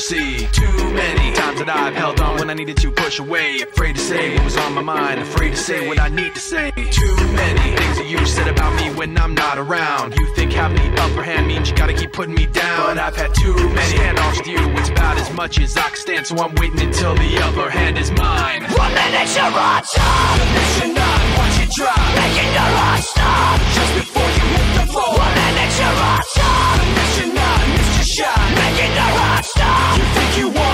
of. Too many times that I've held on when I needed to push away, afraid to say what was on my mind, afraid to say what I need to say. Too many things that you said about me when I'm not around. You think having the upper hand means you gotta keep putting me down, but I've had too many standoffs with you. It's about as much as I can stand, so I'm waiting until the upper hand is mine. One minute you're on top, the you're not. Watch it drop, making the rush stop just before you hit the floor. One minute you're on top, the not. Missed your shot, making the rush stop. You think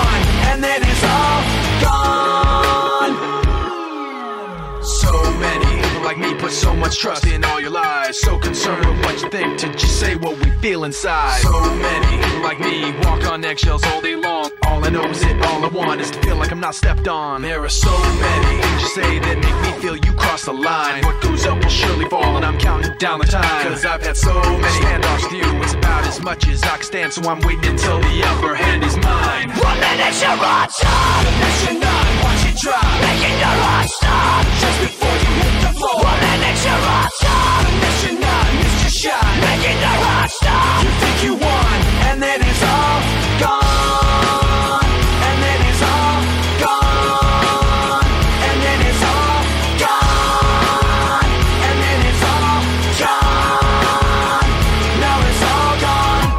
like me put so much trust in all your lies. So concerned with what you think to just say what we feel inside. So many like me walk on eggshells all day long. All I know is it, all I want is to feel like I'm not stepped on. There are so many things you say that make me feel you crossed the line. What goes up will surely fall, and I'm counting down the time. Cause I've had so many standoffs with you. It's about as much as I can stand, so I'm waiting until the upper hand is mine. One minute you're on top, next you're not. Watch it drop, making the rush stop just before you You think you won, and then it's all gone. And then it's all gone. And then it's all gone. And then it's all gone. Now it's all gone.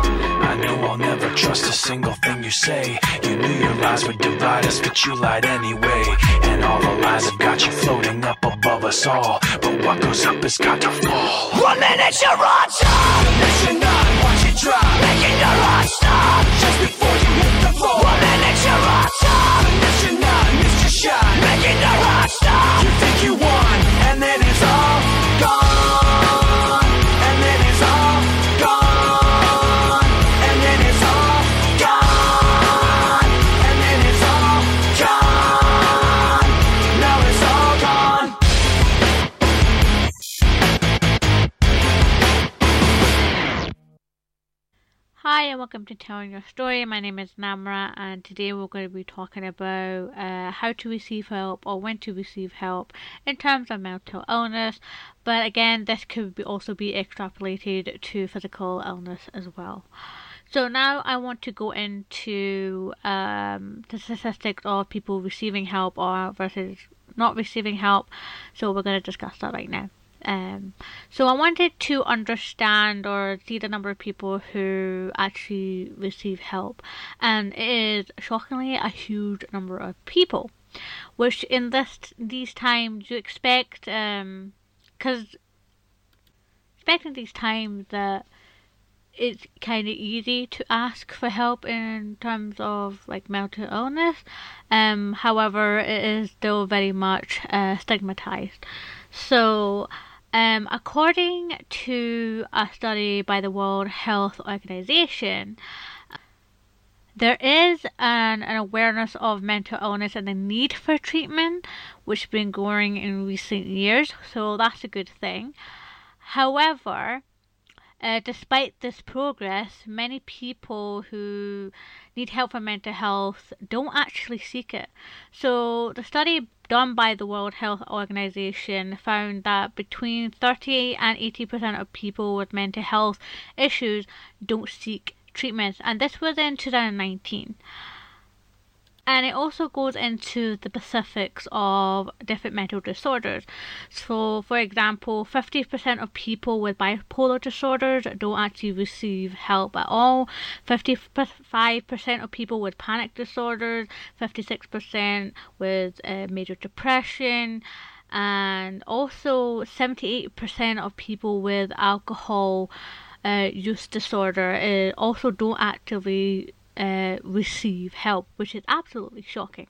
I know I'll never trust a single thing you say. Knew your lies would divide us, but you lied anyway. And all the lies have got you floating up above us all. But what goes up has got to fall. One minute you're on top, Next you're not, watch it drop. making your heart stop. Just before welcome to Telling Your Story. My name is Namra and today we're going to be talking about uh, how to receive help or when to receive help in terms of mental illness. But again, this could be also be extrapolated to physical illness as well. So now I want to go into um, the statistics of people receiving help or versus not receiving help. So we're going to discuss that right now. Um, so I wanted to understand or see the number of people who actually receive help, and it is shockingly a huge number of people, which in this these times you expect, um, because expecting these times that it's kind of easy to ask for help in terms of like mental illness. Um, however, it is still very much uh, stigmatized. So, um, according to a study by the World Health Organization, there is an, an awareness of mental illness and the need for treatment, which has been growing in recent years. So that's a good thing. However, uh, despite this progress, many people who need help for mental health don't actually seek it. So, the study done by the World Health Organization found that between 30 and 80% of people with mental health issues don't seek treatment, and this was in 2019 and it also goes into the specifics of different mental disorders. So, for example, 50% of people with bipolar disorders don't actually receive help at all, 55% of people with panic disorders, 56% with uh, major depression. And also, 78% of people with alcohol uh, use disorder uh, also don't actively uh, receive help, which is absolutely shocking.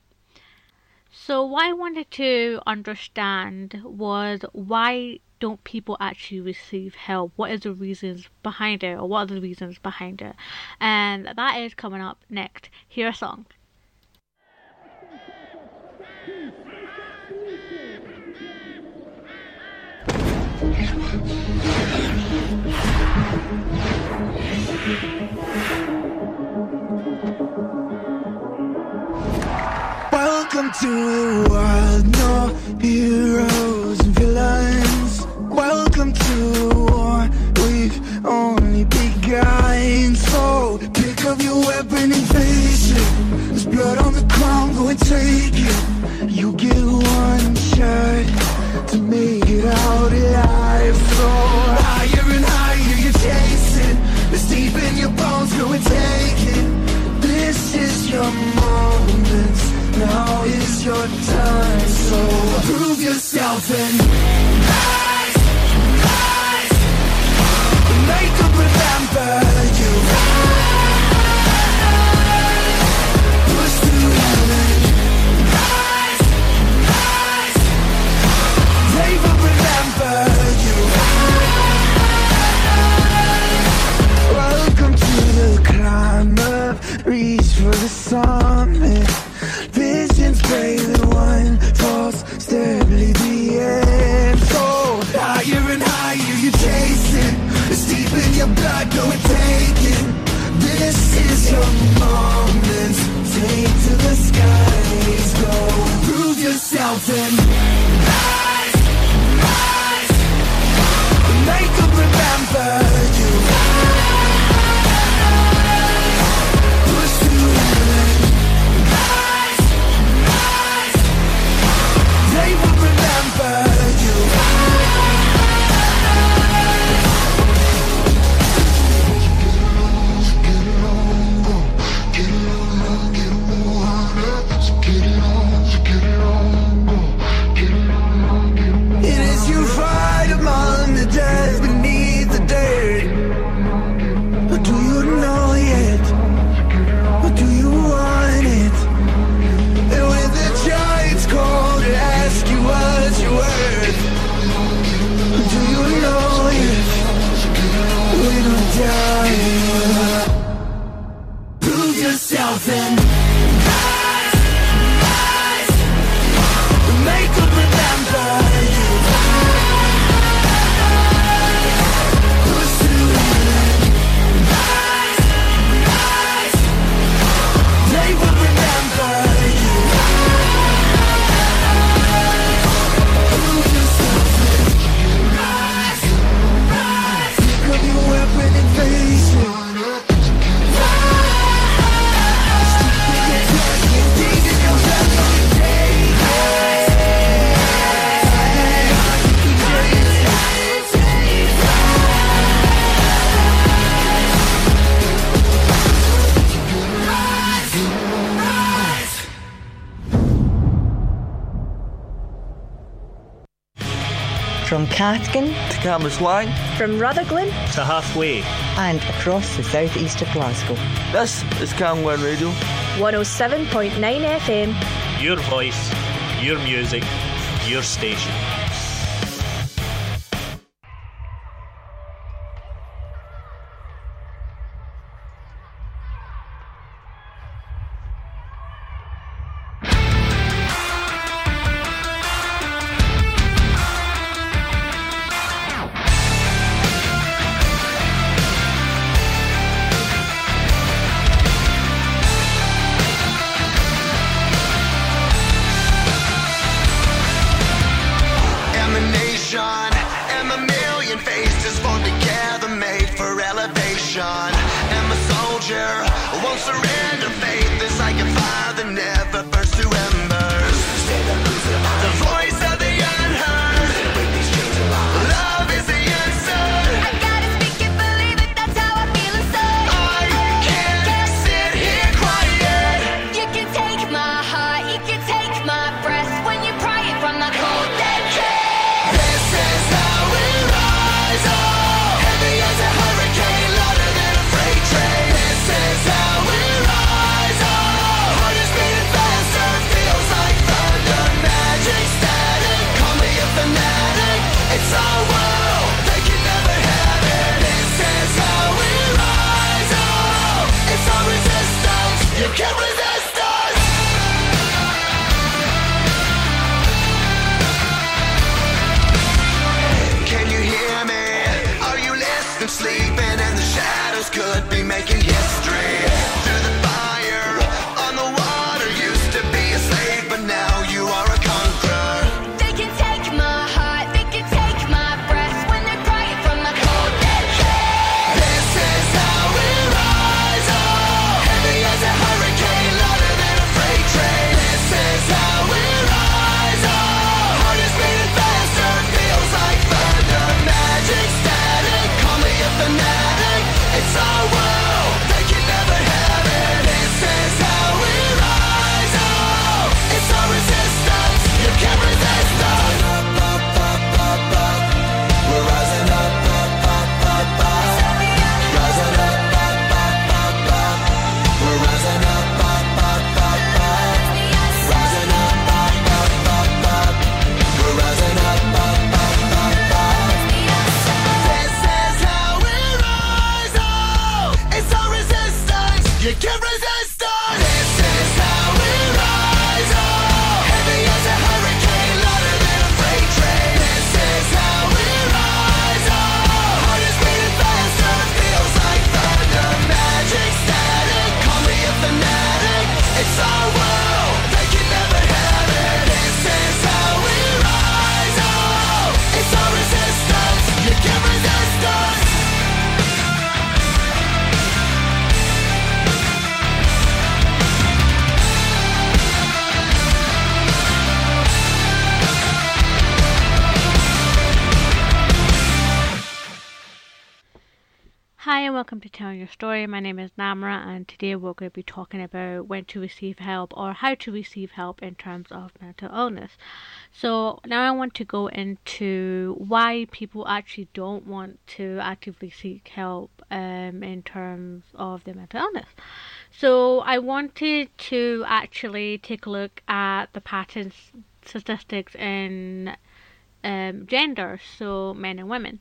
So, what I wanted to understand was why don't people actually receive help? What is the reasons behind it, or what are the reasons behind it? And that is coming up next. Hear a song. To the world, no heroes and villains. Welcome to a war we've only begun. So pick up your weapon and face it. There's blood on the ground, go and take it. You get one shot to make it out alive. So your time. So prove yourself and Cathkin to Cambuslang, from Rutherglen to halfway, and across the southeast of Glasgow. This is Camglen Radio 107.9 FM. Your voice, your music, your station. welcome to Tell Your Story. My name is Namra, and today we're going to be talking about when to receive help or how to receive help in terms of mental illness. So, now I want to go into why people actually don't want to actively seek help um, in terms of their mental illness. So, I wanted to actually take a look at the patterns, statistics in um, gender, so men and women.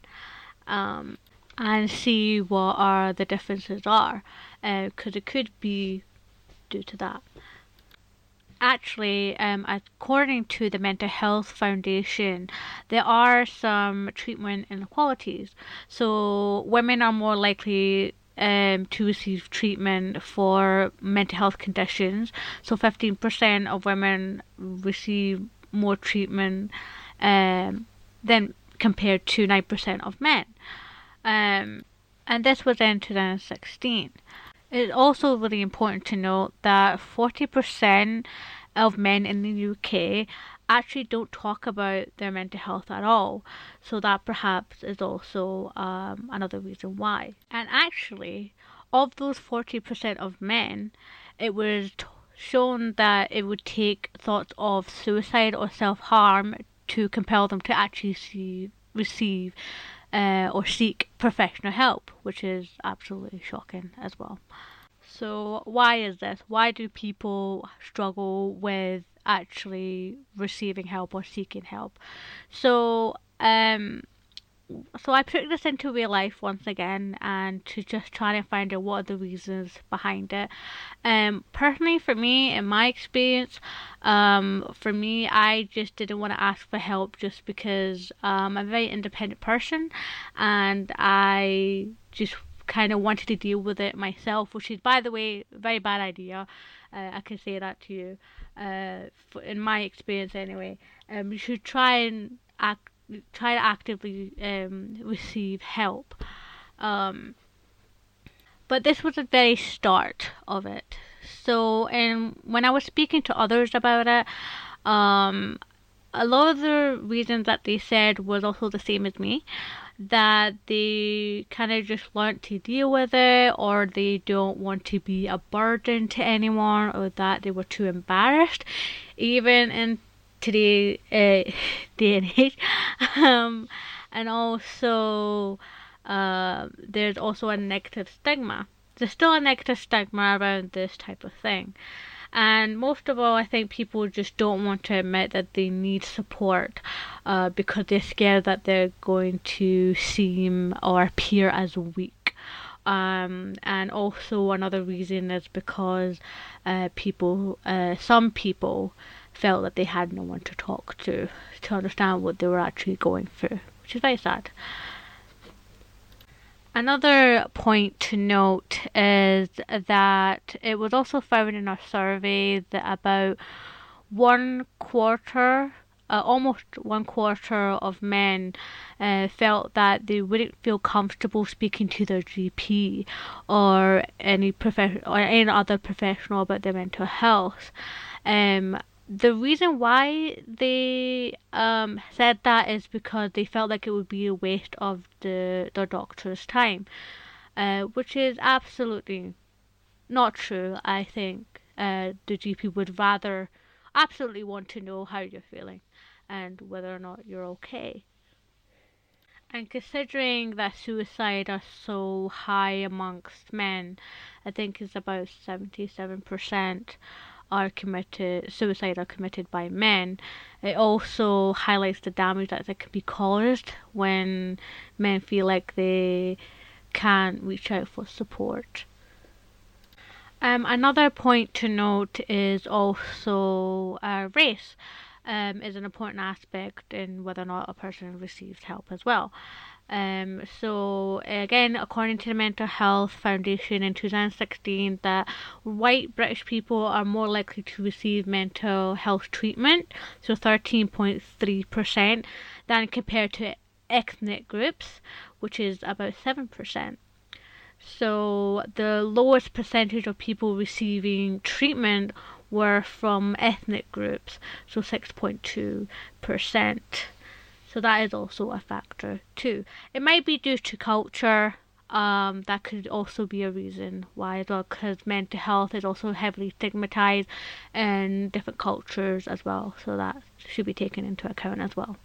Um, and see what are the differences are um, because uh, it could be due to that actually, um, according to the Mental Health Foundation, there are some treatment inequalities. So women are more likely um, to receive treatment for mental health conditions. So 15% of women receive more treatment um, than compared to 9% of men. Um, and this was in 2016. It's also really important to note that 40% of men in the UK actually don't talk about their mental health at all. So that perhaps is also um, another reason why. And actually, of those 40% of men, it was t- shown that it would take thoughts of suicide or self harm to compel them to actually see, receive uh, or seek professional help, which is absolutely shocking as well. So, why is this? Why do people struggle with actually receiving help or seeking help? So, um, so I put this into real life once again and to just try to find out what are the reasons behind it. Um, personally, for me, in my experience, um, for me, I just didn't want to ask for help just because um, I'm a very independent person and I just kind of wanted to deal with it myself, which is, by the way, a very bad idea. Uh, I can say that to you. Uh, for, in my experience, anyway, um, you should try and act try to actively um, receive help. Um, but this was the very start of it. So, and when I was speaking to others about it, um, a lot of the reasons that they said was also the same as me that they kind of just learned to deal with it or they don't want to be a burden to anyone or that they were too embarrassed even in today uh, day and age um, and also uh, there's also a negative stigma. There's still a negative stigma around this type of thing. And most of all i think people just don't want to admit that they need support uh, because they're scared that they're going to seem or appear as weak. Um, and also another reason is because uh, people uh, some people felt that they had no one to talk to to understand what they were actually going through, which is very sad. Another point to note is that it was also found in our survey that about one quarter, uh, almost one quarter of men uh, felt that they wouldn't feel comfortable speaking to their GP or any prof- or any other professional about their mental health. Um, the reason why they um, said that is because they felt like it would be a waste of the their doctor's time, uh, which is absolutely not true. I think uh, the GP would rather absolutely want to know how you're feeling and whether or not you're okay. And considering that suicide are so high amongst men, I think it's about seventy-seven percent are committed suicide are committed by men it also highlights the damage that, can be caused when men feel like they can't reach out for support um, another point to note is also uh, race um, is an important aspect in whether or not a person receives help as well. Um, so again, according to the Mental Health Foundation in 2016, that white British people are more likely to receive mental health treatment, so 13.3%, than compared to ethnic groups, which is about 7%. So the lowest percentage of people receiving treatment were from ethnic groups, so 6.2%. So that is also a factor too. It might be due to culture. Um, that could also be a reason why, as well, because mental health is also heavily stigmatized in different cultures as well. So that should be taken into account as well.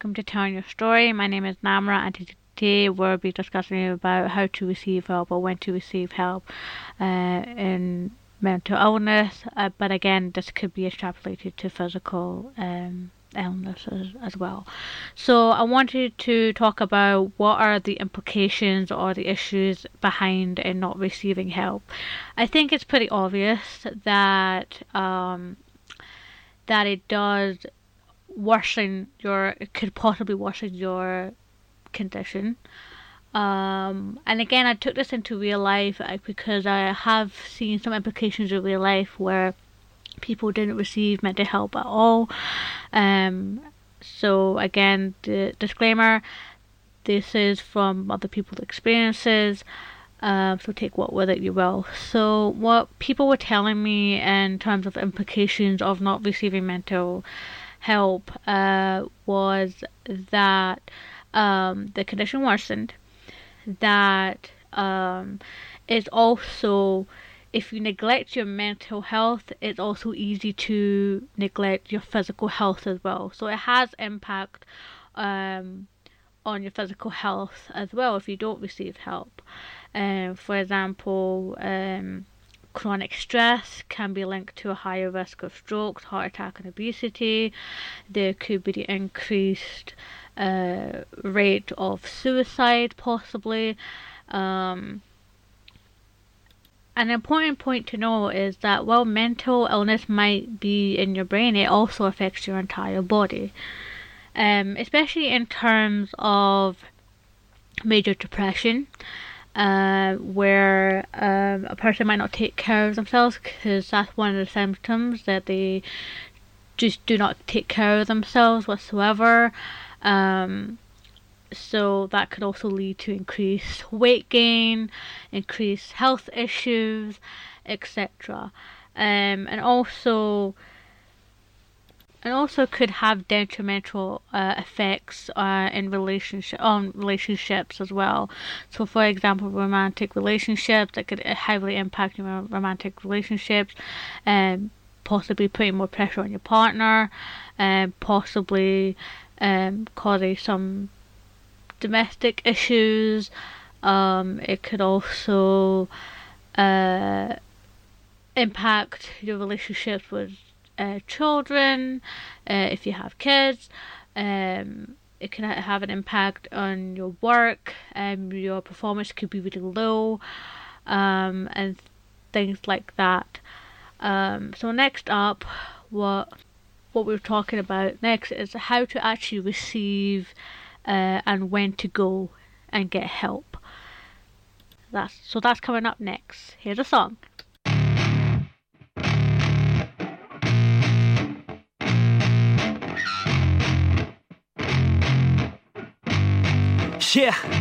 Welcome to Telling Your Story. My name is Namra and today we'll be discussing about how to receive help or when to receive help uh, in mental illness. Uh, but again, this could be extrapolated to physical um, illness as, as well. So I wanted to talk about what are the implications or the issues behind in not receiving help. I think it's pretty obvious that um, that it does worsen your could possibly worsen your condition. Um and again i took this into real life uh, because i have seen some implications in real life where people didn't receive mental help at all. Um so again the disclaimer this is from other people's experiences. Um, so take what with it you will. So what people were telling me in terms of implications of not receiving mental help uh, was that um, the condition worsened. That um, it's also if you neglect your mental health, it's also easy to neglect your physical health as well. So it has impact um, on your physical health as well if you don't receive help. Um, for example, um, chronic stress can be linked to a higher risk of strokes, heart attack, and obesity. There could be increased uh, rate of suicide, possibly. Um, an important point to know is that while mental illness might be in your brain, it also affects your entire body. Um, especially in terms of major depression uh, where um, a person might not take care of themselves because that's one of the symptoms that they just do not take care of themselves whatsoever. Um, so that could also lead to increased weight gain, increased health issues, etc. Um, and also and also could have detrimental uh, effects uh, in relationship on relationships as well. So, for example, romantic relationships that could heavily impact your romantic relationships, and um, possibly putting more pressure on your partner, and um, possibly um, causing some domestic issues. Um, it could also uh, impact your relationships with uh, children, uh, if you have kids. Um, it can have an impact on your work. Um, your performance could be really low, um, and things like that. Um, so next up, what what we're talking about next is how to actually receive uh, and when to go and get help. That's so that's coming up next. Here's a song. Yeah.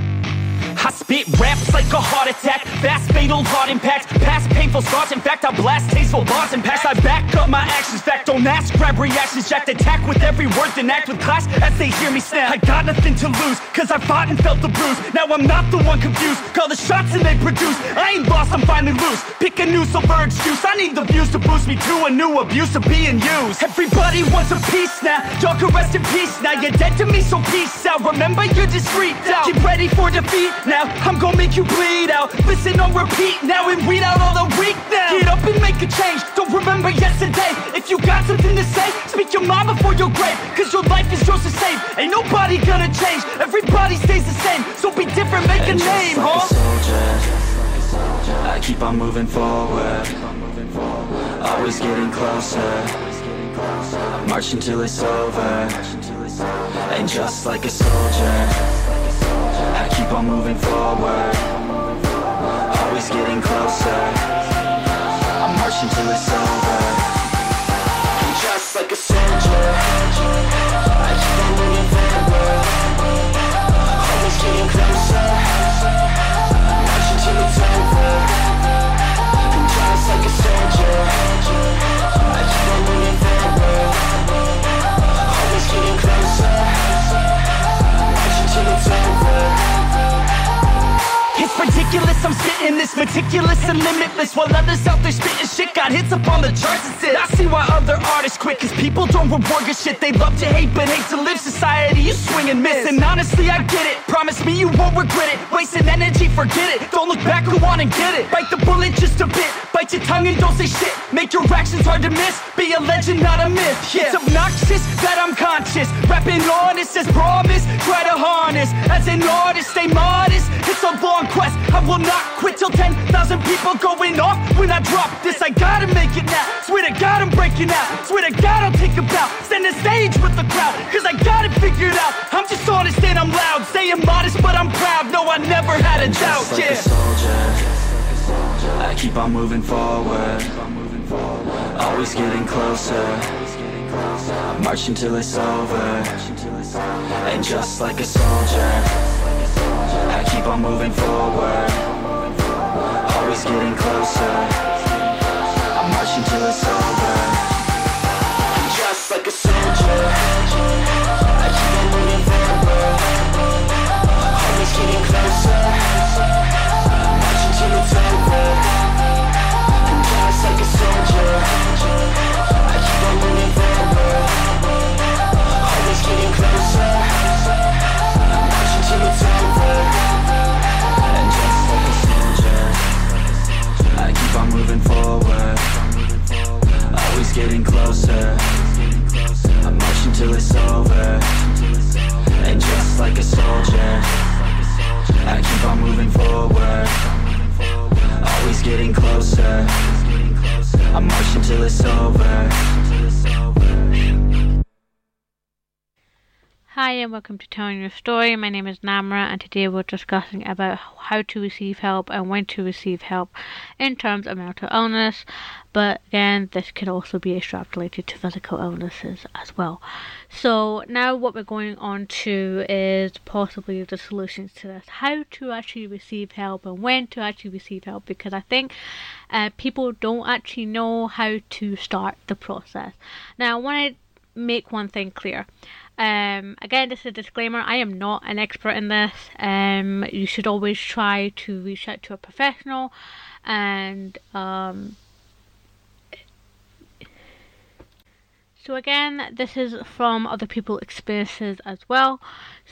Spit raps like a heart attack, fast fatal heart impact, past painful scars. In fact, I blast tasteful bars and packs. I back up my actions. Fact, don't ask, grab reactions, jacked attack with every word, then act with class as they hear me snap. I got nothing to lose, cause I fought and felt the bruise. Now I'm not the one confused. Call the shots and they produce. I ain't lost, I'm finally loose. Pick a new silver excuse. I need the views to boost me to a new abuse of being used. Everybody wants a piece now. Y'all can rest in peace now. You're dead to me, so peace out. Remember, you're just freaked out. Get ready for defeat now. I'm gonna make you bleed out. Listen on repeat now and weed out all the weak now. Get up and make a change. Don't remember yesterday. If you got something to say, speak your mind before your grave. Cause your life is yours to save. Ain't nobody gonna change. Everybody stays the same. So be different, make a And just name, like huh? a soldier, I keep on moving forward. Always getting closer. I march until it's over. And just like a soldier, keep on moving forward. Always getting closer. I'm marching till it's over. Just like a soldier, ridiculous, I'm spitting this meticulous and limitless While others out there spitting shit got hits up on the charts and I see why other artists quit Cause people don't reward good shit. They love to hate but hate to live. Society you swing and miss And honestly I get it. Promise me you won't regret it. Wasting energy forget it. Don't look back go on and get it. Bite the bullet just a bit. Bite your tongue and don't say shit. Make your actions hard to miss. Be a legend not a myth. Yeah. It's obnoxious that I'm conscious. Rapping honest as promise Try to harness. As an artist stay modest. It's a long quest. I will not quit till 10,000 people going off. When I drop this I gotta make it now. Swear to God I'm breaking out. Swear to God I'll take a bow. Stand the stage with the crowd Cause I got it figured out. I'm just honest and I'm loud. Saying modest but I'm proud. No I never had a doubt Just like yeah. a soldier, I keep on moving forward. Always getting closer. Marching till it's over. And just like a soldier, I keep on moving forward. Always getting closer. I'm marching till it's over. And just like a soldier, I keep on moving forward. Always getting closer. Marching till it's over. Moving forward. Always getting closer. I'm marching till it's over. And just like a soldier, I keep on moving forward. Always getting closer. I'm marching till it's over. Hi and welcome to Telling Your Story. My name is Namra and today we're discussing about how to receive help and when to receive help in terms of mental illness. But again, this could also be extrapolated to physical illnesses as well. So now what we're going on to is possibly the solutions to this. How to actually receive help and when to actually receive help because I think uh, people don't actually know how to start the process. Now I want to make one thing clear. Um, again, this is a disclaimer. I am not an expert in this. Um, you should always try to reach out to a professional, and um, so again, this is from other people's experiences as well.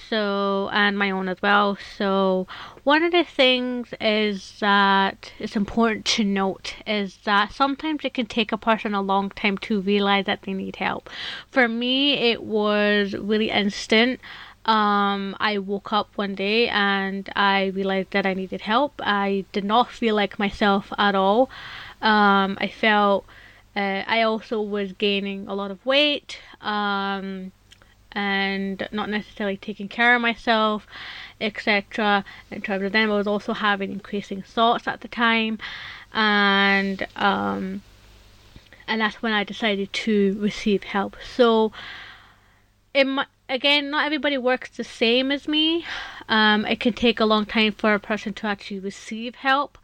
So and my own as well. So one of the things is that it's important to note is that sometimes it can take a person a long time to realize that they need help. For me, it was really instant. Um, I woke up one day and I realized that I needed help. I did not feel like myself at all. Um, I felt uh, I also was gaining a lot of weight. Um, and not necessarily taking care of myself, etc. In terms of them, I was also having increasing thoughts at the time, and um, and that's when I decided to receive help. So, in my, again, not everybody works the same as me. Um, it can take a long time for a person to actually receive help.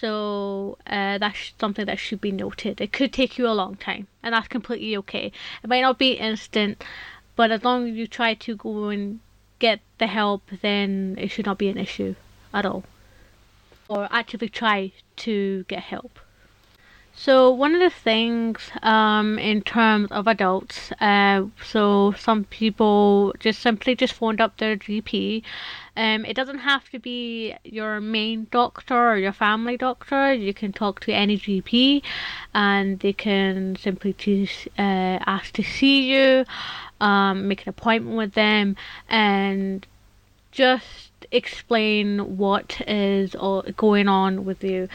So uh, that's something that should be noted. It could take you a long time, and that's completely okay. It might not be instant, but as long as you try to go and get the help, then it should not be an issue at all. Or actively try to get help. So one of the things um, in terms of adults, uh, so some people just simply just phoned up their GP. Um, it doesn't have to be your main doctor or your family doctor. You can talk to any GP, and they can simply to, uh, ask to see you, um, make an appointment with them, and just explain what is going on with you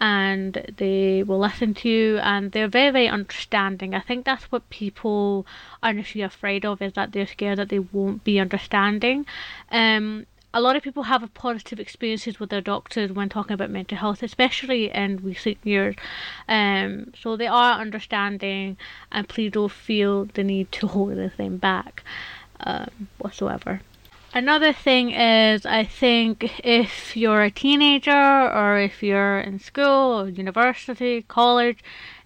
and they will listen to you and they're very very understanding i think that's what people are initially afraid of is that they're scared that they won't be understanding um a lot of people have a positive experiences with their doctors when talking about mental health, especially in recent years. Um, so they are understanding, and please don't feel the need to hold anything back um, whatsoever. Another thing is, I think if you're a teenager or if you're in school or university, college,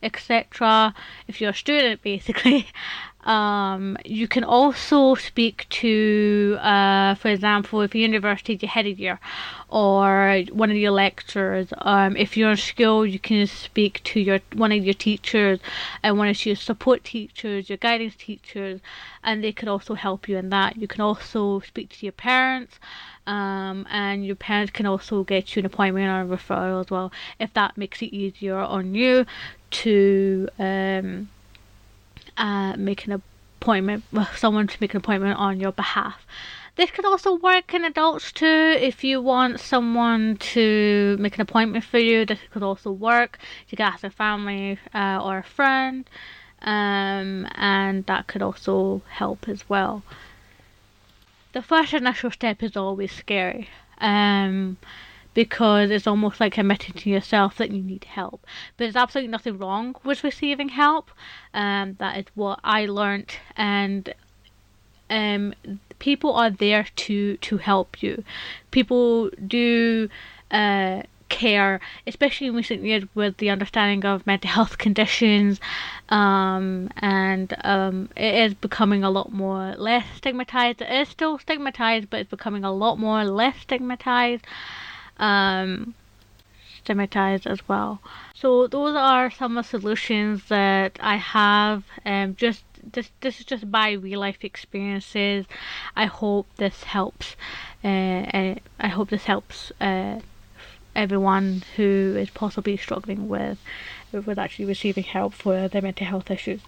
etc. If you're a student, basically, um, you can also speak to, uh, for example, if you're university, your head of year, or one of your lecturers. Um, if you're in school, you can speak to your one of your teachers, and one of your support teachers, your guidance teachers, and they could also help you in that. You can also speak to your parents. Um, and your parents can also get you an appointment or a referral as well if that makes it easier on you to um, uh, make an appointment with someone to make an appointment on your behalf. This could also work in adults too. If you want someone to make an appointment for you, this could also work. You can ask a family uh, or a friend, um, and that could also help as well. The first initial step is always scary. Um, because it's almost like admitting to yourself that you need help. But there's absolutely nothing wrong with receiving help. Um, that is what I learned, and um, people are there to to help you. People do. Uh, care, especially in recent years with the understanding of mental health conditions, um, and um, it is becoming a lot more less stigmatized. It is still stigmatized, but it's becoming a lot more less stigmatized um, stigmatized as well. So those are some of the solutions that I have. Um, just this this is just my real life experiences. I hope this helps. Uh, uh, I hope this helps uh, everyone who is possibly struggling with with actually receiving help for their mental health issues.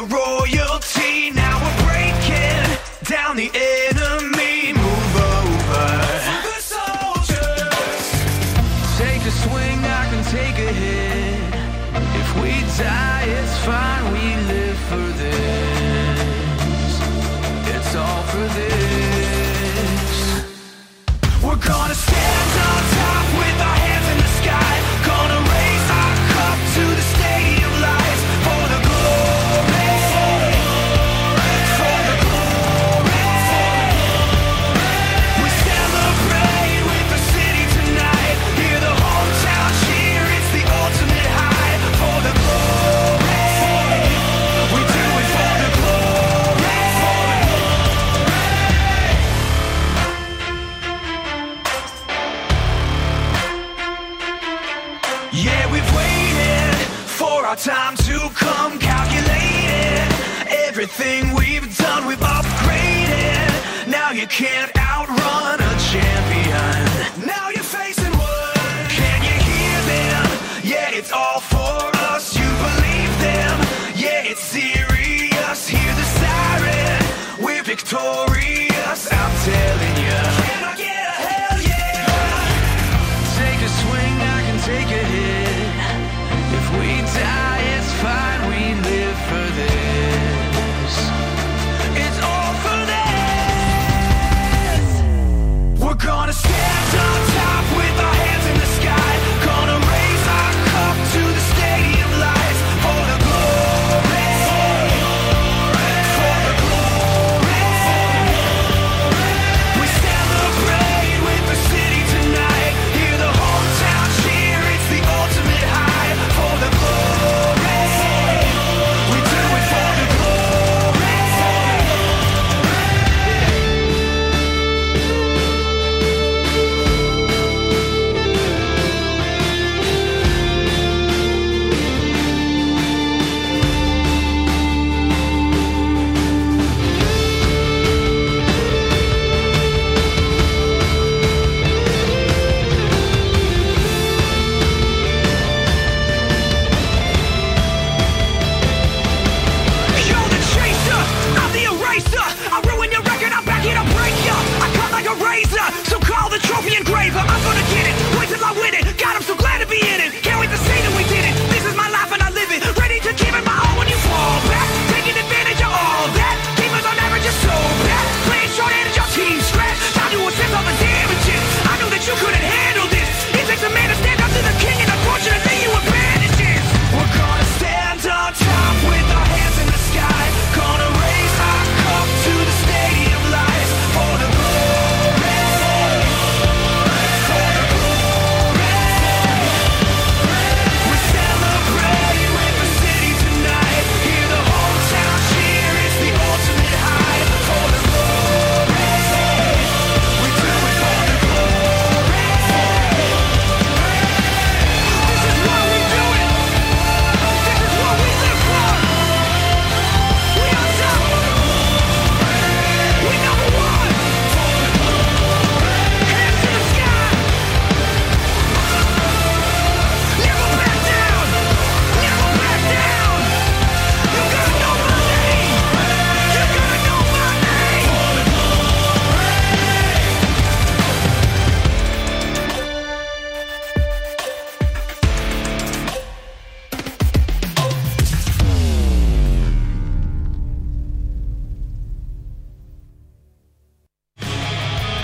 The royalty, now we're breaking down the enemy.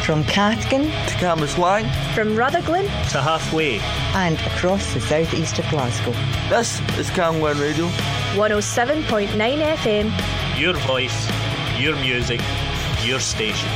From Cathkin to Cambuslang From Rutherglen to halfway. and across the southeast of Glasgow. This is Camglen Radio. 107.9 FM. Your voice, your music, your station.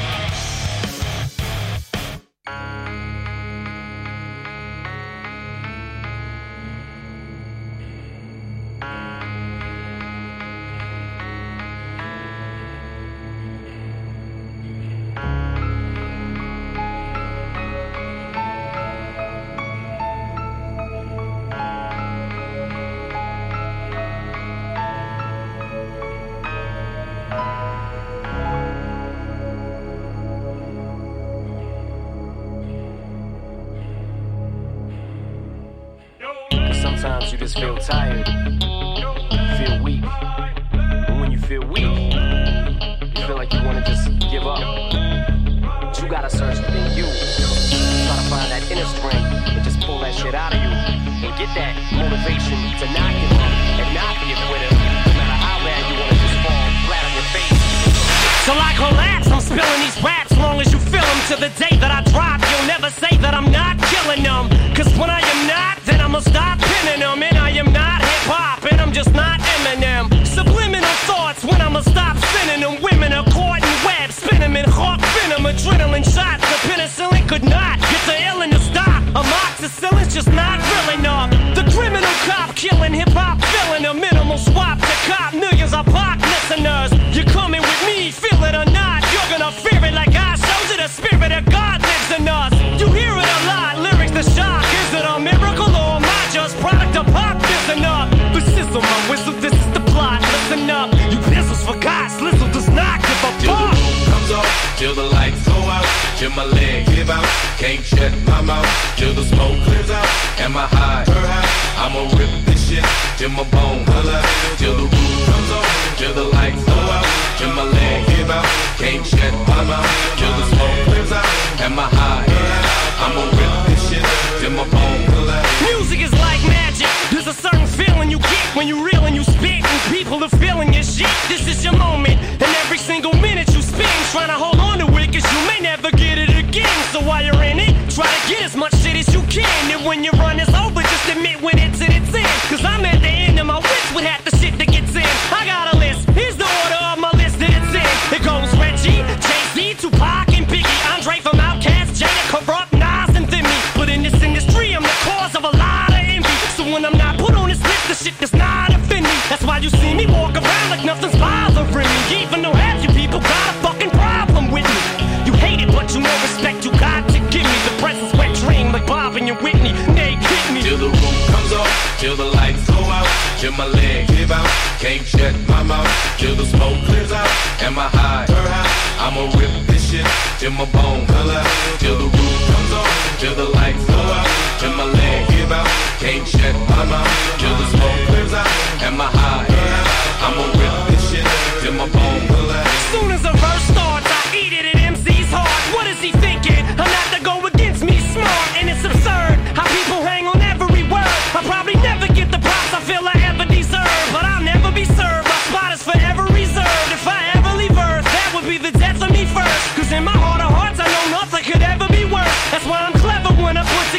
Can't shut my mouth, till the smoke clears out. Am I high? I'ma rip this shit till my bone holla. Till the roof comes off, till the lights go out, till my leg give out. Can't shut my mouth, till the smoke clears out. Am I high? I'ma rip this shit till my bone holla. Music is like magic. There's a certain feeling you get when you reel and you spit, and people are feeling your shit. This is your moment, and every single minute you spend trying to hold on to it, cause you may never get try to get as much shit as you can. And when your run is over, just admit when it's at its end. Cause I'm at the end of my wits with half the shit that gets in. I got a list, here's the order of my list that it's in. It goes Reggie, Jay-Z, Tupac, and Biggie. Andre from Outkast, Jada, Kurupt, Nas, and Thimmy. But in this industry, I'm the cause of a lot of envy. So when I'm not put on this list, the shit does not offend me. That's why you see me walk around like nothing's bothering me. Even though till my leg give out. Can't shut my mouth, till the smoke clears out. Am I high? I'ma rip this shit till my bone holla. Till the roof comes off, till the lights go out, till my leg give out. Can't shut my mouth, till the smoke clears out. Am I high?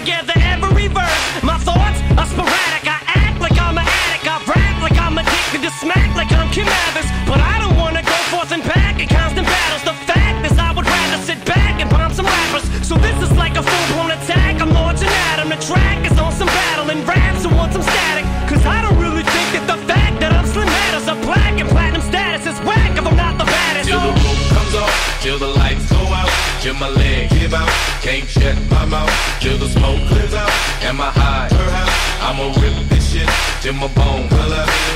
Together till my bone.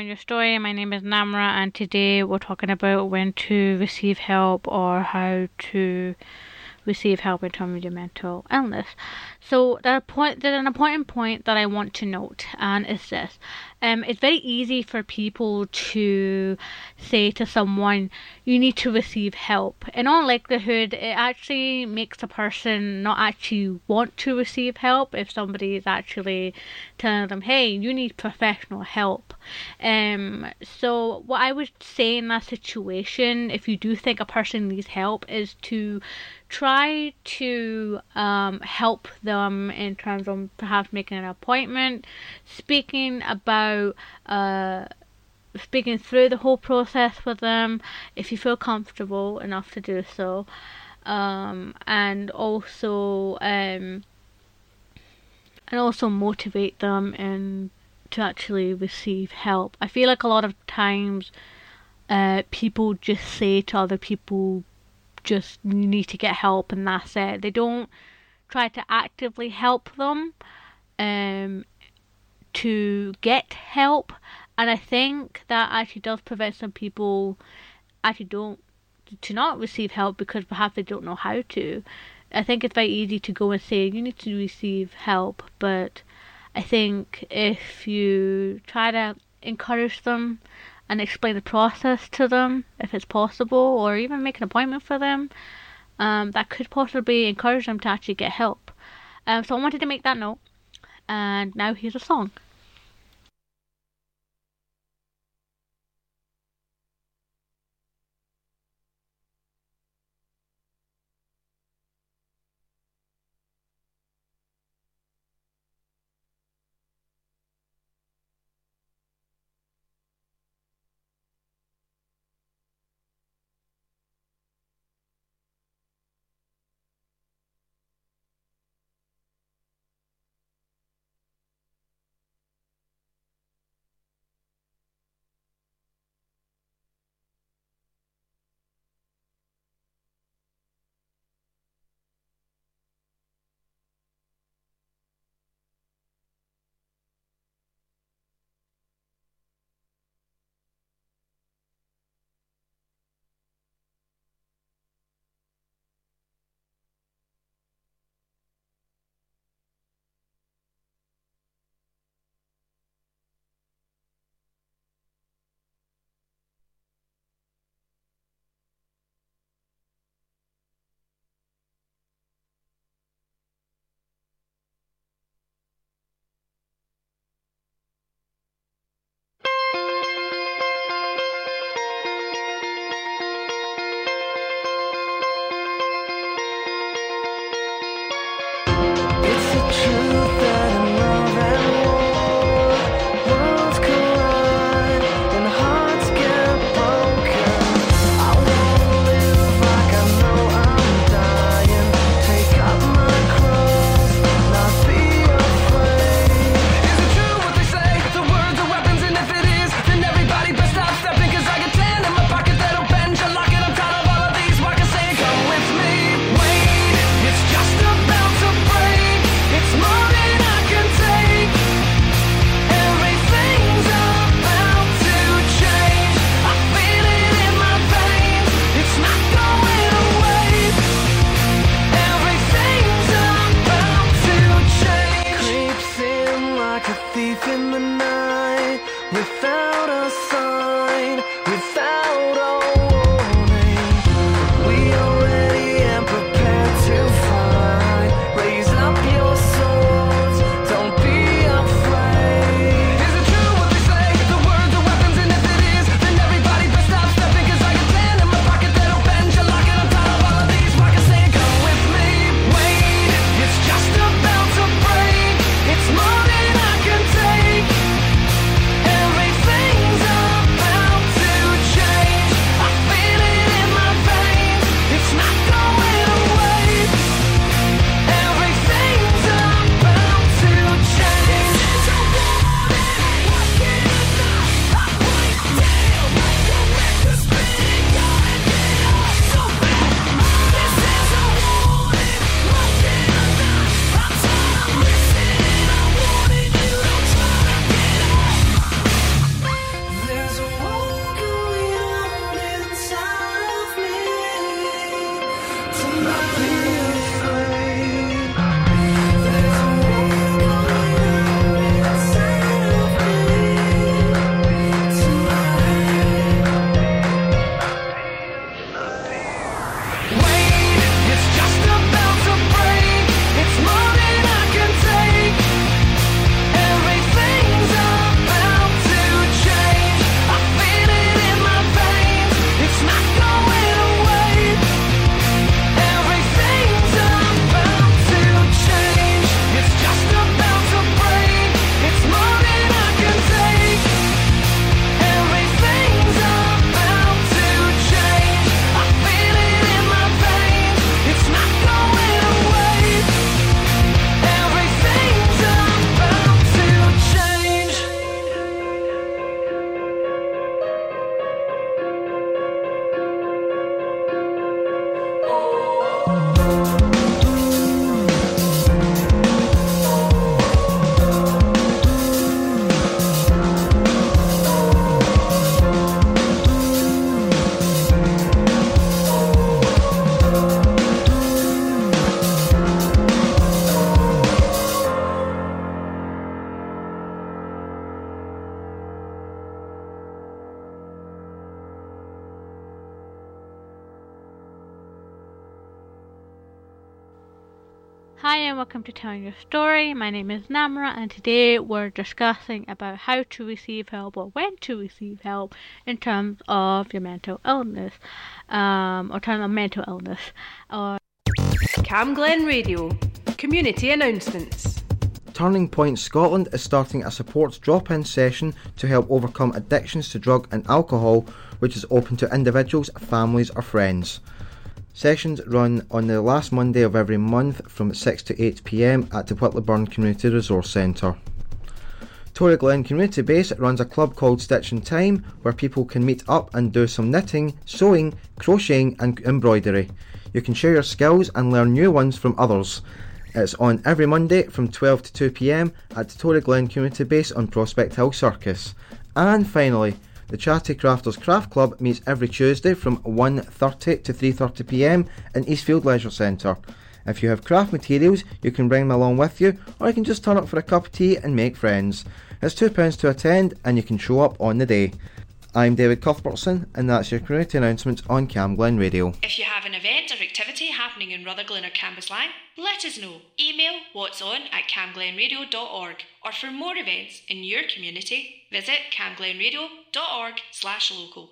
Telling Your Story. My name is Namra and today we're talking about when to receive help or how to receive help in terms of your mental illness. So there point there's an important point that I want to note and it's this. Um, it's very easy for people to say to someone, you need to receive help. In all likelihood, it actually makes a person not actually want to receive help if somebody is actually telling them, hey, you need professional help. Um, so, what I would say in that situation, if you do think a person needs help, is to try to um, help them in terms of perhaps making an appointment, speaking about uh, speaking through the whole process with them if you feel comfortable enough to do so, um, and also um, and also motivate them and to actually receive help. I feel like a lot of times uh, people just say to other people, just you need to get help and that's it. They don't try to actively help them um, to get help. And I think that actually does prevent some people actually don't to not receive help because perhaps they don't know how to. I think it's very easy to go and say you need to receive help, but I think if you try to encourage them and explain the process to them, if it's possible, or even make an appointment for them, um, that could possibly encourage them to actually get help. Um, so I wanted to make that note, and now here's a song. Telling Your Story. My name is Namra and today we're discussing about how to receive help or when to receive help in terms of your mental illness um, or terms of mental illness. Or Camglen Radio. Community announcements. Turning Point Scotland is starting a support drop in session to help overcome addictions to drug and alcohol, which is open to individuals, families, or friends. Sessions run on the last Monday of every month from 6 to 8 pm at the Whitlawburn Community Resource Centre. Toryglen Community Base runs a club called Stitch in Time where people can meet up and do some knitting, sewing, crocheting, and embroidery. You can share your skills and learn new ones from others. It's on every Monday from 12 to 2 pm at the Toryglen Community Base on Prospecthill Circus. And finally, the Charity Crafters Craft Club meets every Tuesday from 1.30 to 3.30 pm in Eastfield Leisure Centre. If you have craft materials, you can bring them along with you, or you can just turn up for a cup of tea and make friends. It's £2 to attend, and you can show up on the day. I'm David Cuthbertson, and that's your community announcements on Camglen Radio. If you have an event or activity happening in Rutherglen or Cambuslang, let us know. Email what's on at camglenradio.org or for more events in your community, visit camglenradio.org slash local.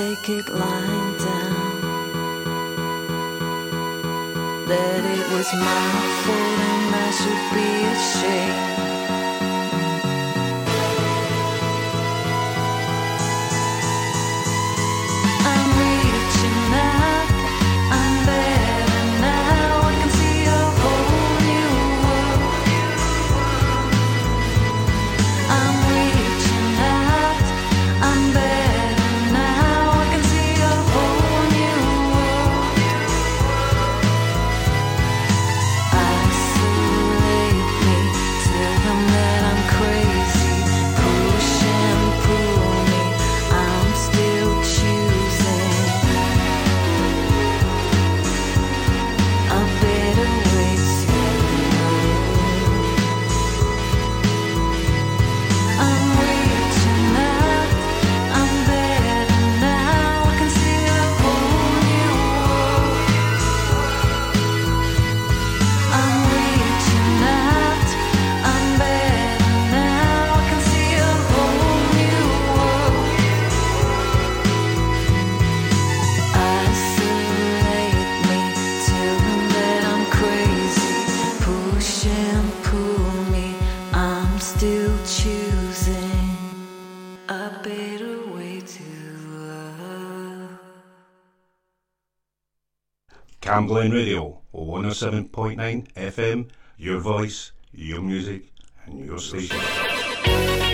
Take it lying down. That it was my fault and I should be ashamed. Camglen Radio, 107.9 FM, your voice, your music, and your station.